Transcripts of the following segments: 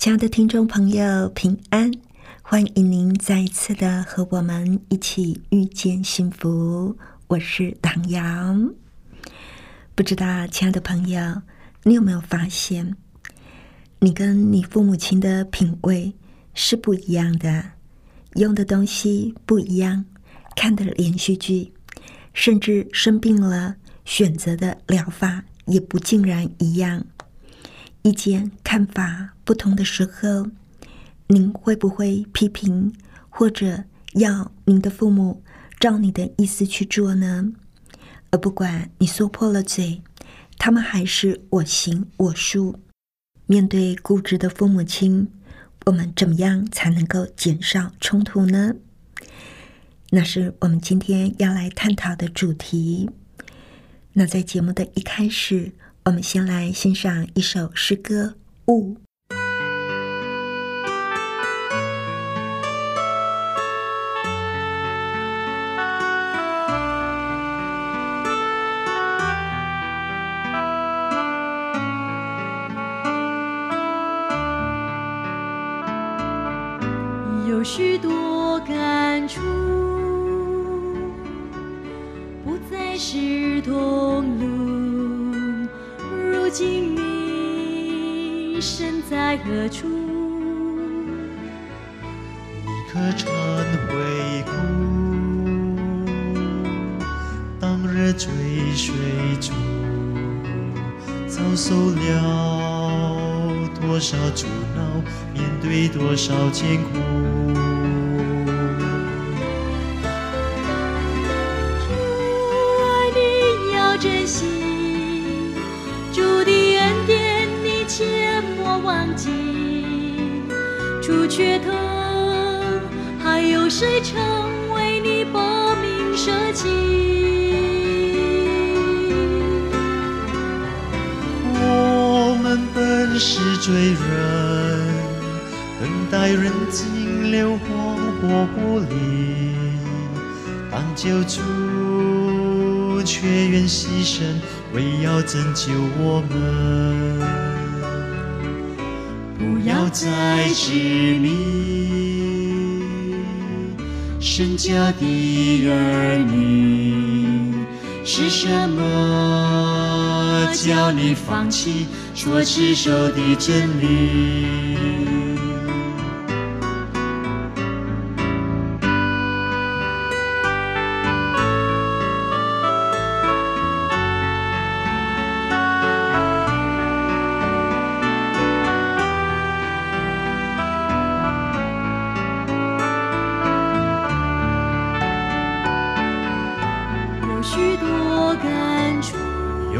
亲爱的听众朋友，平安！欢迎您再一次的和我们一起遇见幸福。我是唐瑶。不知道，亲爱的朋友。你有没有发现，你跟你父母亲的品味是不一样的，用的东西不一样，看的连续剧，甚至生病了选择的疗法也不尽然一样。意见看法不同的时候，您会不会批评或者要您的父母照你的意思去做呢？而不管你说破了嘴。他们还是我行我素。面对固执的父母亲，我们怎么样才能够减少冲突呢？那是我们今天要来探讨的主题。那在节目的一开始，我们先来欣赏一首诗歌《雾》。有许多感触，不再是同路。如今你身在何处？你可曾回顾当日追随中，遭受了多少阻挠，面对多少艰苦？除却他，还有谁曾为你报名舍弃？我们本是罪人，等待人尽流荒火不离，当救主。却愿牺牲，为要拯救我们。不要再执迷身家的儿女，是什么叫你放弃所持守的真理？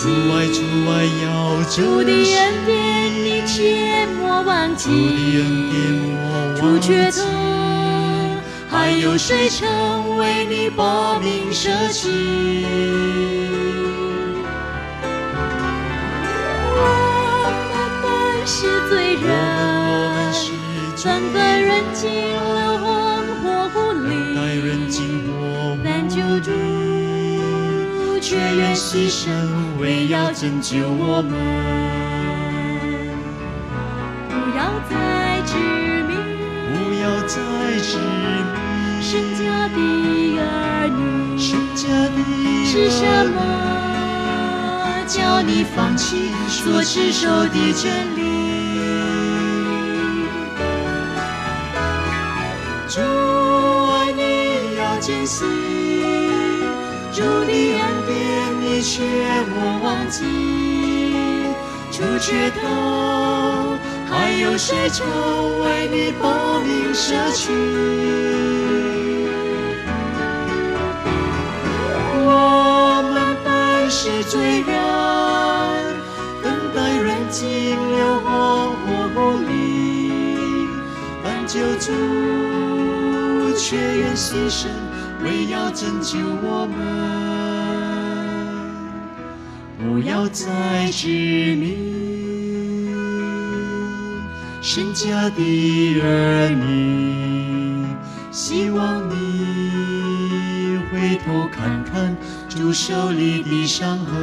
主爱主爱要珍惜。主的恩典你切莫忘记，主的恩典莫忘记。他，还有谁曾为你把命舍弃？我们是罪人尽了魂却愿牺牲，为要拯救我们。不要再执迷，不要再执迷，神家的儿女，神家的是什么叫你放弃所执守的真理。主爱你要珍惜，你却莫忘记。除缺头，还有谁曾为你报名舍去？我们本是罪人，等待人尽流荒或不离，但救主却愿牺牲，为要拯救我们，不要再执迷。神家的儿女，希望你回头看看主手里的伤痕。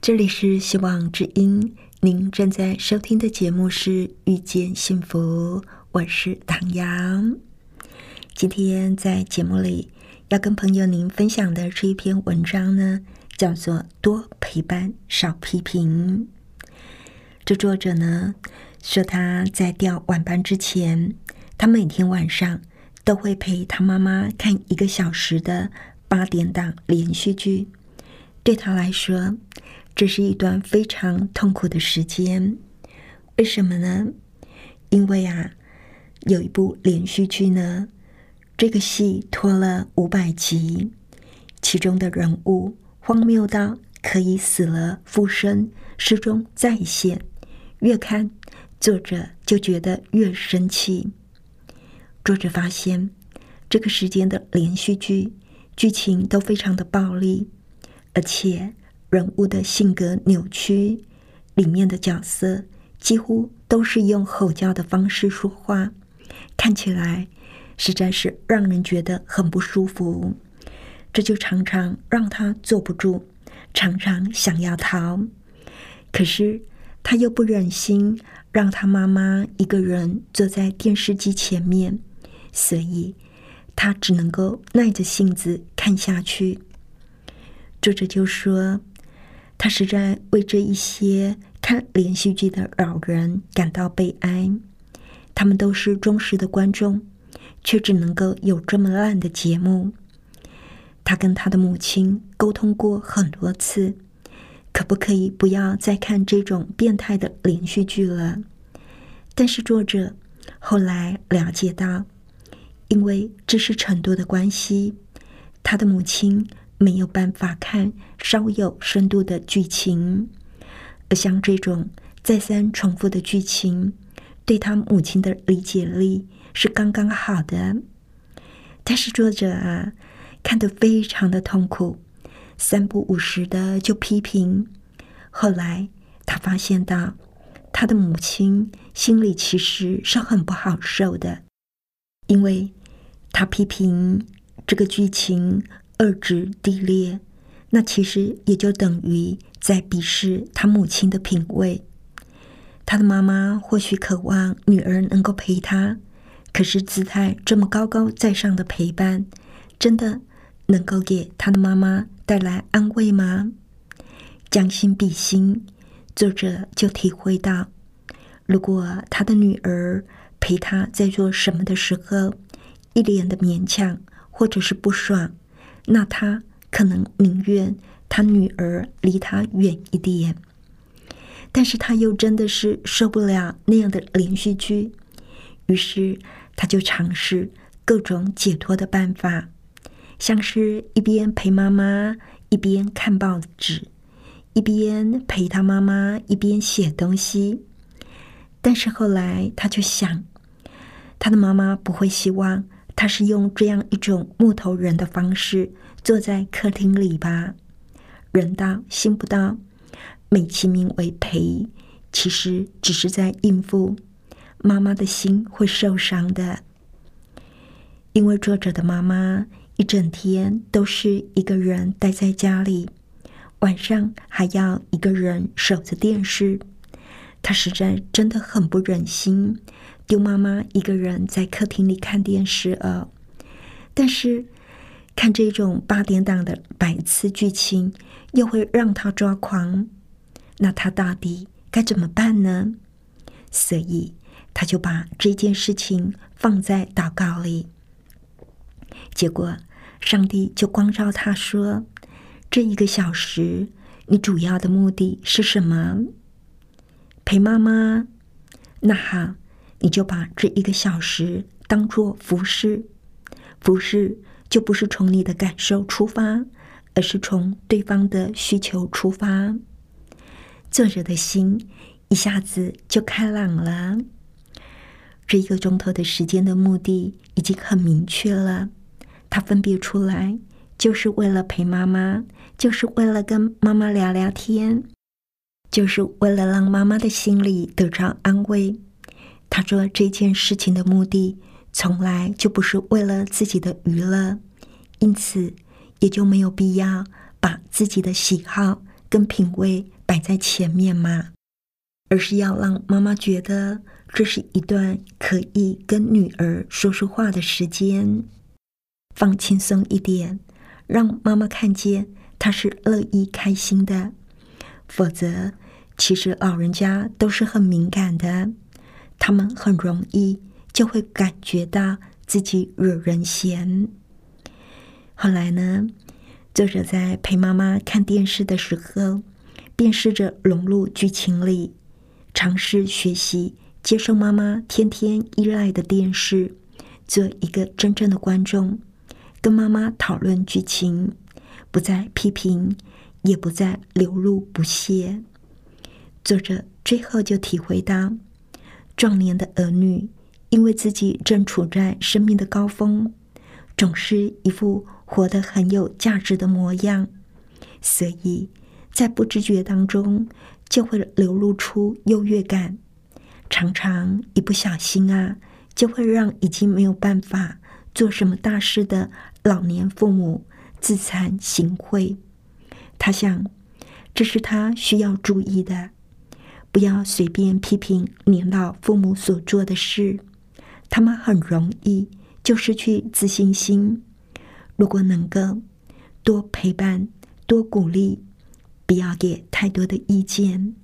这里是希望之音，您正在收听的节目是《遇见幸福》，我是唐阳。今天在节目里要跟朋友您分享的这一篇文章呢，叫做《多陪伴少批评》。这作者呢说他在调晚班之前，他每天晚上都会陪他妈妈看一个小时的八点档连续剧，对他来说。这是一段非常痛苦的时间，为什么呢？因为啊，有一部连续剧呢，这个戏拖了五百集，其中的人物荒谬到可以死了复生，失踪再现，越看作者就觉得越生气。作者发现，这个时间的连续剧剧情都非常的暴力，而且。人物的性格扭曲，里面的角色几乎都是用吼叫的方式说话，看起来实在是让人觉得很不舒服。这就常常让他坐不住，常常想要逃。可是他又不忍心让他妈妈一个人坐在电视机前面，所以他只能够耐着性子看下去。作者就说。他实在为这一些看连续剧的老人感到悲哀。他们都是忠实的观众，却只能够有这么烂的节目。他跟他的母亲沟通过很多次，可不可以不要再看这种变态的连续剧了？但是作者后来了解到，因为知识程度的关系，他的母亲。没有办法看稍有深度的剧情，而像这种再三重复的剧情，对他母亲的理解力是刚刚好的。但是作者啊，看得非常的痛苦，三不五时的就批评。后来他发现到，他的母亲心里其实是很不好受的，因为他批评这个剧情。二指地裂，那其实也就等于在鄙视他母亲的品味。他的妈妈或许渴望女儿能够陪他，可是姿态这么高高在上的陪伴，真的能够给他的妈妈带来安慰吗？将心比心，作者就体会到，如果他的女儿陪他在做什么的时候，一脸的勉强或者是不爽。那他可能宁愿他女儿离他远一点，但是他又真的是受不了那样的连续剧，于是他就尝试各种解脱的办法，像是一边陪妈妈一边看报纸，一边陪他妈妈一边写东西。但是后来他就想，他的妈妈不会希望。他是用这样一种木头人的方式坐在客厅里吧？人到心不到，美其名为陪，其实只是在应付。妈妈的心会受伤的，因为作者的妈妈一整天都是一个人待在家里，晚上还要一个人守着电视。他实在真的很不忍心丢妈妈一个人在客厅里看电视啊。但是看这种八点档的百次剧情，又会让他抓狂。那他到底该怎么办呢？所以他就把这件事情放在祷告里。结果上帝就光照他说：“这一个小时，你主要的目的是什么？陪妈妈？那好，你就把这一个小时当做服侍。服侍就不是从你的感受出发，而是从对方的需求出发。”作者的心一下子就开朗了。这一个钟头的时间的目的已经很明确了，他分别出来，就是为了陪妈妈，就是为了跟妈妈聊聊天，就是为了让妈妈的心里得着安慰。他做这件事情的目的，从来就不是为了自己的娱乐，因此也就没有必要把自己的喜好跟品味。摆在前面嘛，而是要让妈妈觉得这是一段可以跟女儿说说话的时间，放轻松一点，让妈妈看见她是乐意开心的。否则，其实老人家都是很敏感的，他们很容易就会感觉到自己惹人嫌。后来呢，作者在陪妈妈看电视的时候。便试着融入剧情里，尝试学习接受妈妈天天依赖的电视，做一个真正的观众，跟妈妈讨论剧情，不再批评，也不再流露不屑。作者最后就体会到，壮年的儿女因为自己正处在生命的高峰，总是一副活得很有价值的模样，所以。在不知觉当中，就会流露出优越感，常常一不小心啊，就会让已经没有办法做什么大事的老年父母自惭形秽。他想，这是他需要注意的，不要随便批评年老父母所做的事，他们很容易就失去自信心。如果能够多陪伴、多鼓励。不要给太多的意见。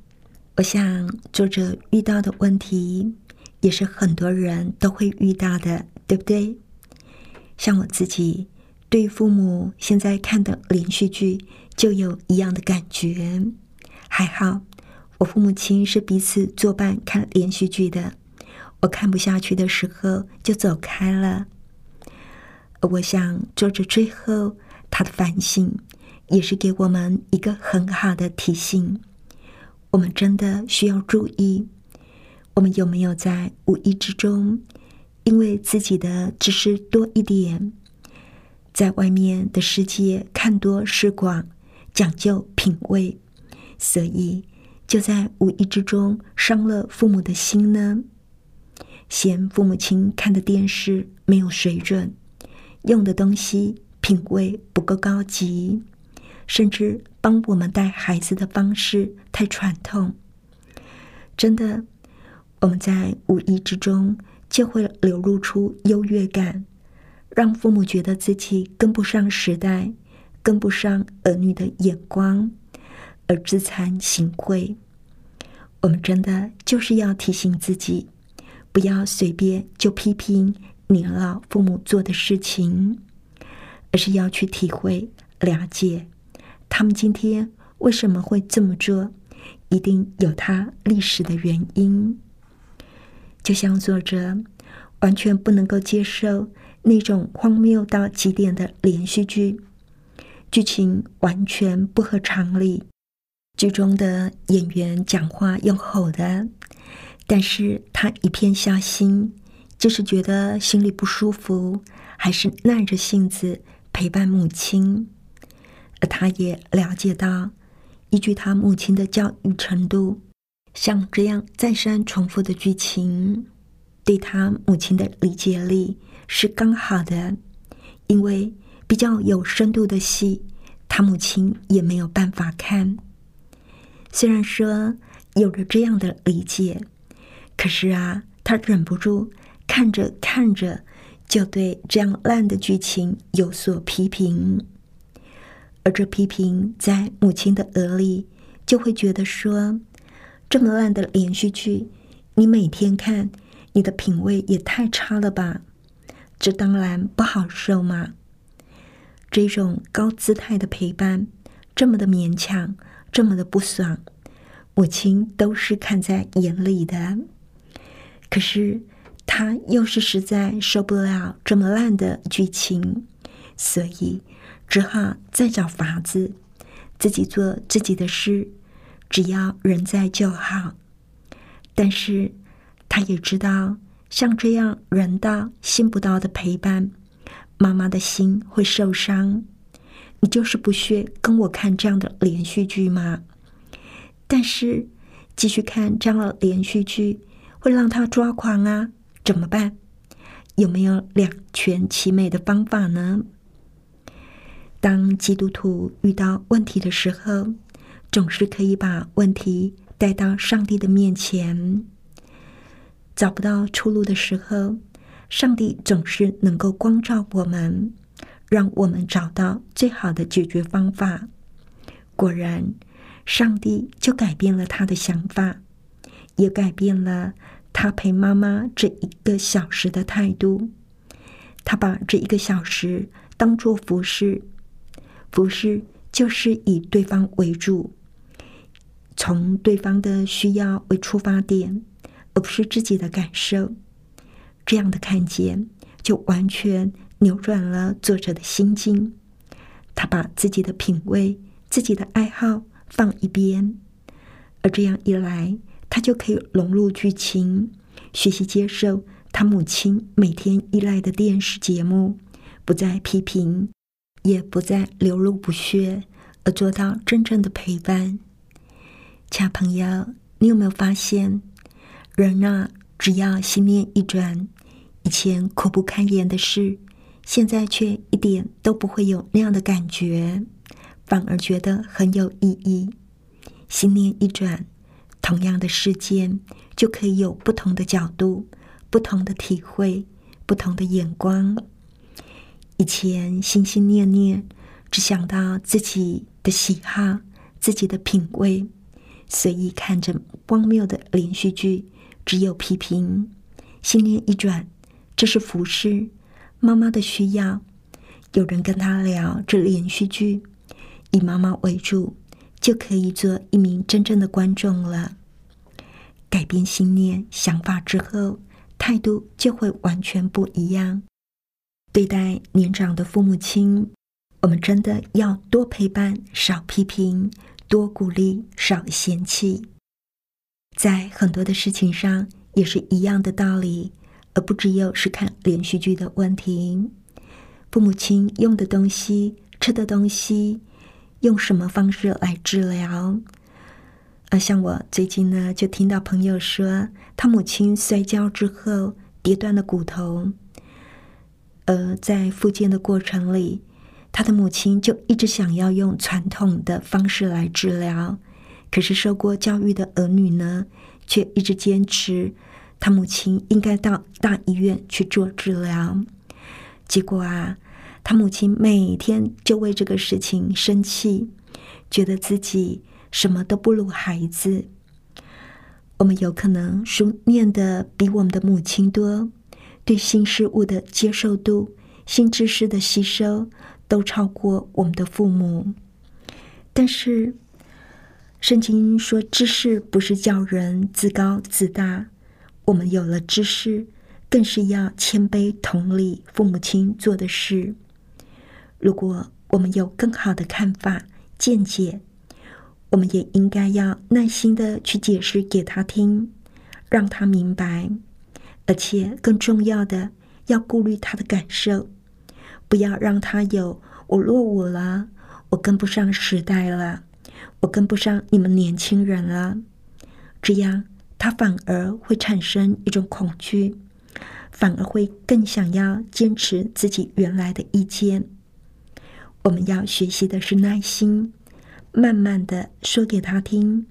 我想作者遇到的问题，也是很多人都会遇到的，对不对？像我自己对父母现在看的连续剧，就有一样的感觉。还好，我父母亲是彼此作伴看连续剧的。我看不下去的时候，就走开了。我想作者最后他的反省。也是给我们一个很好的提醒，我们真的需要注意，我们有没有在无意之中，因为自己的知识多一点，在外面的世界看多识广，讲究品味，所以就在无意之中伤了父母的心呢？嫌父母亲看的电视没有水准，用的东西品味不够高级。甚至帮我们带孩子的方式太传统，真的，我们在无意之中就会流露出优越感，让父母觉得自己跟不上时代，跟不上儿女的眼光，而自惭形秽。我们真的就是要提醒自己，不要随便就批评年老父母做的事情，而是要去体会、了解。他们今天为什么会这么做？一定有他历史的原因。就像作者完全不能够接受那种荒谬到极点的连续剧，剧情完全不合常理。剧中的演员讲话用吼的，但是他一片孝心，就是觉得心里不舒服，还是耐着性子陪伴母亲。而他也了解到，依据他母亲的教育程度，像这样再三重复的剧情，对他母亲的理解力是刚好的。因为比较有深度的戏，他母亲也没有办法看。虽然说有了这样的理解，可是啊，他忍不住看着看着，就对这样烂的剧情有所批评。而这批评在母亲的耳里，就会觉得说：这么烂的连续剧，你每天看，你的品味也太差了吧？这当然不好受嘛。这种高姿态的陪伴，这么的勉强，这么的不爽，母亲都是看在眼里的。可是他又是实在受不了这么烂的剧情，所以。只好再找法子，自己做自己的事，只要人在就好。但是，他也知道，像这样人到心不到的陪伴，妈妈的心会受伤。你就是不屑跟我看这样的连续剧吗？但是，继续看这样的连续剧会让他抓狂啊！怎么办？有没有两全其美的方法呢？当基督徒遇到问题的时候，总是可以把问题带到上帝的面前。找不到出路的时候，上帝总是能够光照我们，让我们找到最好的解决方法。果然，上帝就改变了他的想法，也改变了他陪妈妈这一个小时的态度。他把这一个小时当做服侍。服侍就是以对方为主，从对方的需要为出发点，而不是自己的感受。这样的看见，就完全扭转了作者的心境。他把自己的品味、自己的爱好放一边，而这样一来，他就可以融入剧情，学习接受他母亲每天依赖的电视节目，不再批评。也不再流露不屑，而做到真正的陪伴。小朋友，你有没有发现，人啊，只要心念一转，以前苦不堪言的事，现在却一点都不会有那样的感觉，反而觉得很有意义。心念一转，同样的事件就可以有不同的角度、不同的体会、不同的眼光。以前心心念念，只想到自己的喜好、自己的品味，随意看着荒谬的连续剧，只有批评。心念一转，这是服侍妈妈的需要。有人跟他聊这连续剧，以妈妈为主，就可以做一名真正的观众了。改变心念想法之后，态度就会完全不一样。对待年长的父母亲，我们真的要多陪伴，少批评；多鼓励，少嫌弃。在很多的事情上也是一样的道理，而不只有是看连续剧的问题。父母亲用的东西、吃的东西，用什么方式来治疗？啊，像我最近呢，就听到朋友说，他母亲摔跤之后跌断了骨头。而在复健的过程里，他的母亲就一直想要用传统的方式来治疗，可是受过教育的儿女呢，却一直坚持他母亲应该到大医院去做治疗。结果啊，他母亲每天就为这个事情生气，觉得自己什么都不如孩子。我们有可能书念的比我们的母亲多。对新事物的接受度、新知识的吸收，都超过我们的父母。但是，圣经说，知识不是叫人自高自大。我们有了知识，更是要谦卑同理父母亲做的事。如果我们有更好的看法、见解，我们也应该要耐心的去解释给他听，让他明白。而且更重要的，要顾虑他的感受，不要让他有我落伍了，我跟不上时代了，我跟不上你们年轻人了。这样他反而会产生一种恐惧，反而会更想要坚持自己原来的意见。我们要学习的是耐心，慢慢的说给他听，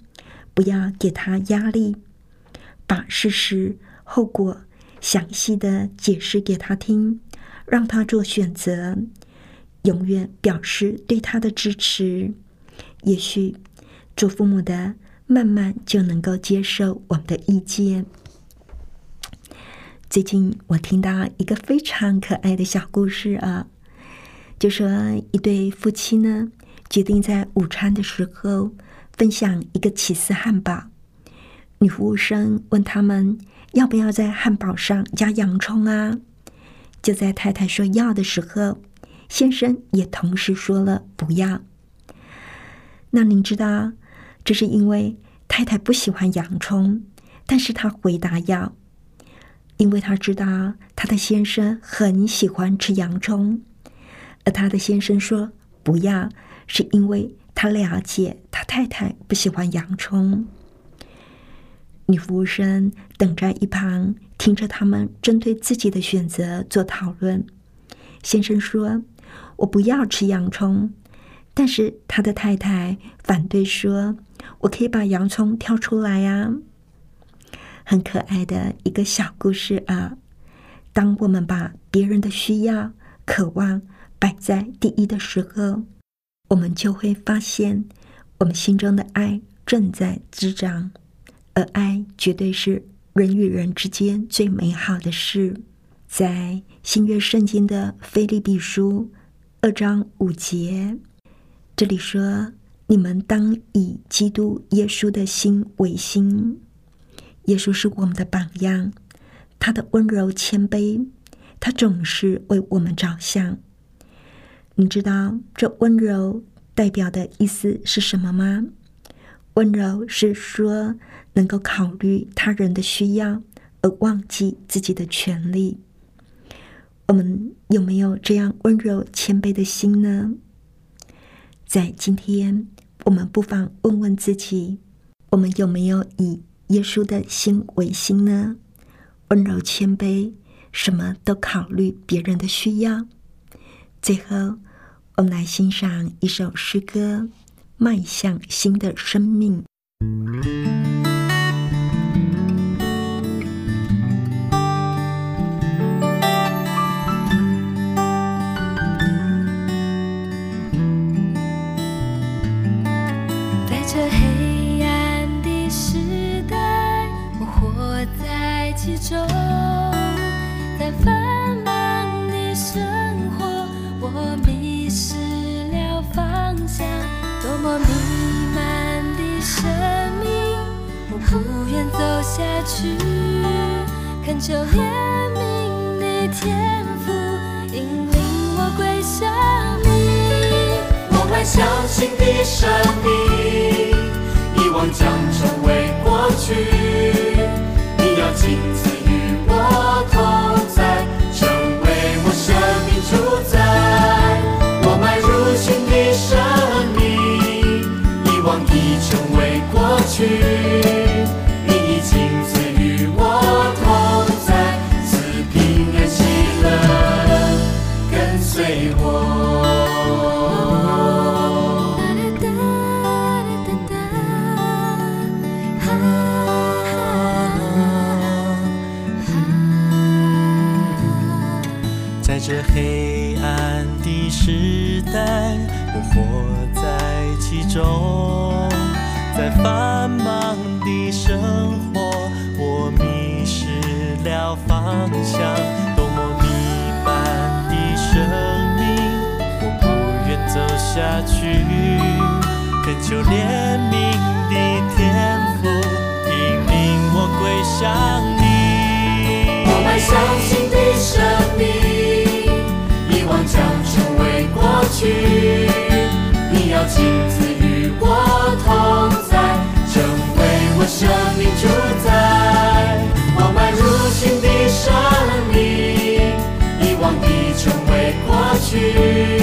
不要给他压力，把事实后果详细的解释给他听，让他做选择，永远表示对他的支持。也许做父母的慢慢就能够接受我们的意见。最近我听到一个非常可爱的小故事啊，就说一对夫妻呢，决定在午餐的时候分享一个起司汉堡。女服务生问他们要不要在汉堡上加洋葱啊？就在太太说要的时候，先生也同时说了不要。那您知道，这是因为太太不喜欢洋葱，但是她回答要。因为她知道她的先生很喜欢吃洋葱，而他的先生说不要，是因为他了解他太太不喜欢洋葱。女服务生等在一旁，听着他们针对自己的选择做讨论。先生说：“我不要吃洋葱。”但是他的太太反对说：“我可以把洋葱挑出来呀。”很可爱的一个小故事啊！当我们把别人的需要、渴望摆在第一的时候，我们就会发现，我们心中的爱正在滋长，而爱绝对是人与人之间最美好的事。在新约圣经的腓利比书二章五节，这里说：“你们当以基督耶稣的心为心。”耶稣是我们的榜样，他的温柔谦卑，他总是为我们着想。你知道这温柔代表的意思是什么吗？温柔是说能够考虑他人的需要，而忘记自己的权利。我们有没有这样温柔谦卑的心呢？在今天，我们不妨问问自己：我们有没有以？耶稣的心为心呢，温柔谦卑，什么都考虑别人的需要。最后，我们来欣赏一首诗歌，《迈向新的生命》。过过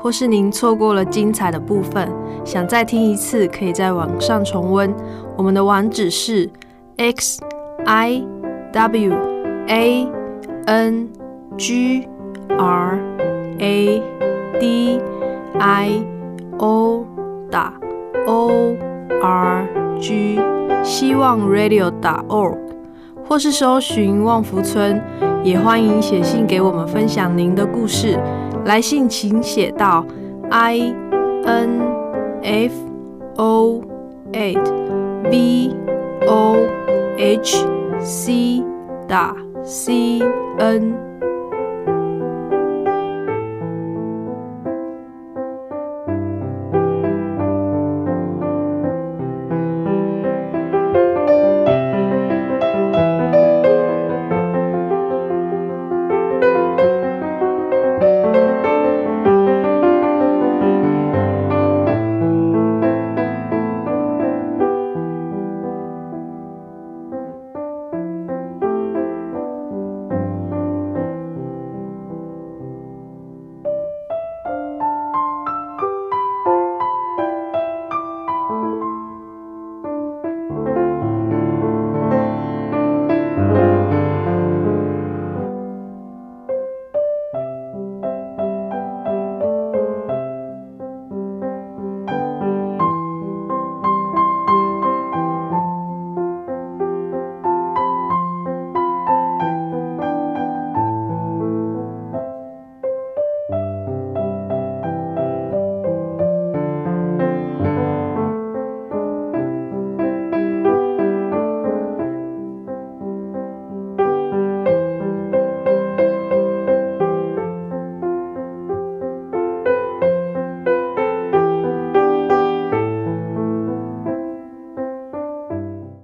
或是您错过了精彩的部分，想再听一次，可以在网上重温。我们的网址是 x i w a n g r a d i o 打 o r g 希望 radio 打 org，或是搜寻旺福村，也欢迎写信给我们分享您的故事。来信请写到 i n f o eight v o h c 打 c n。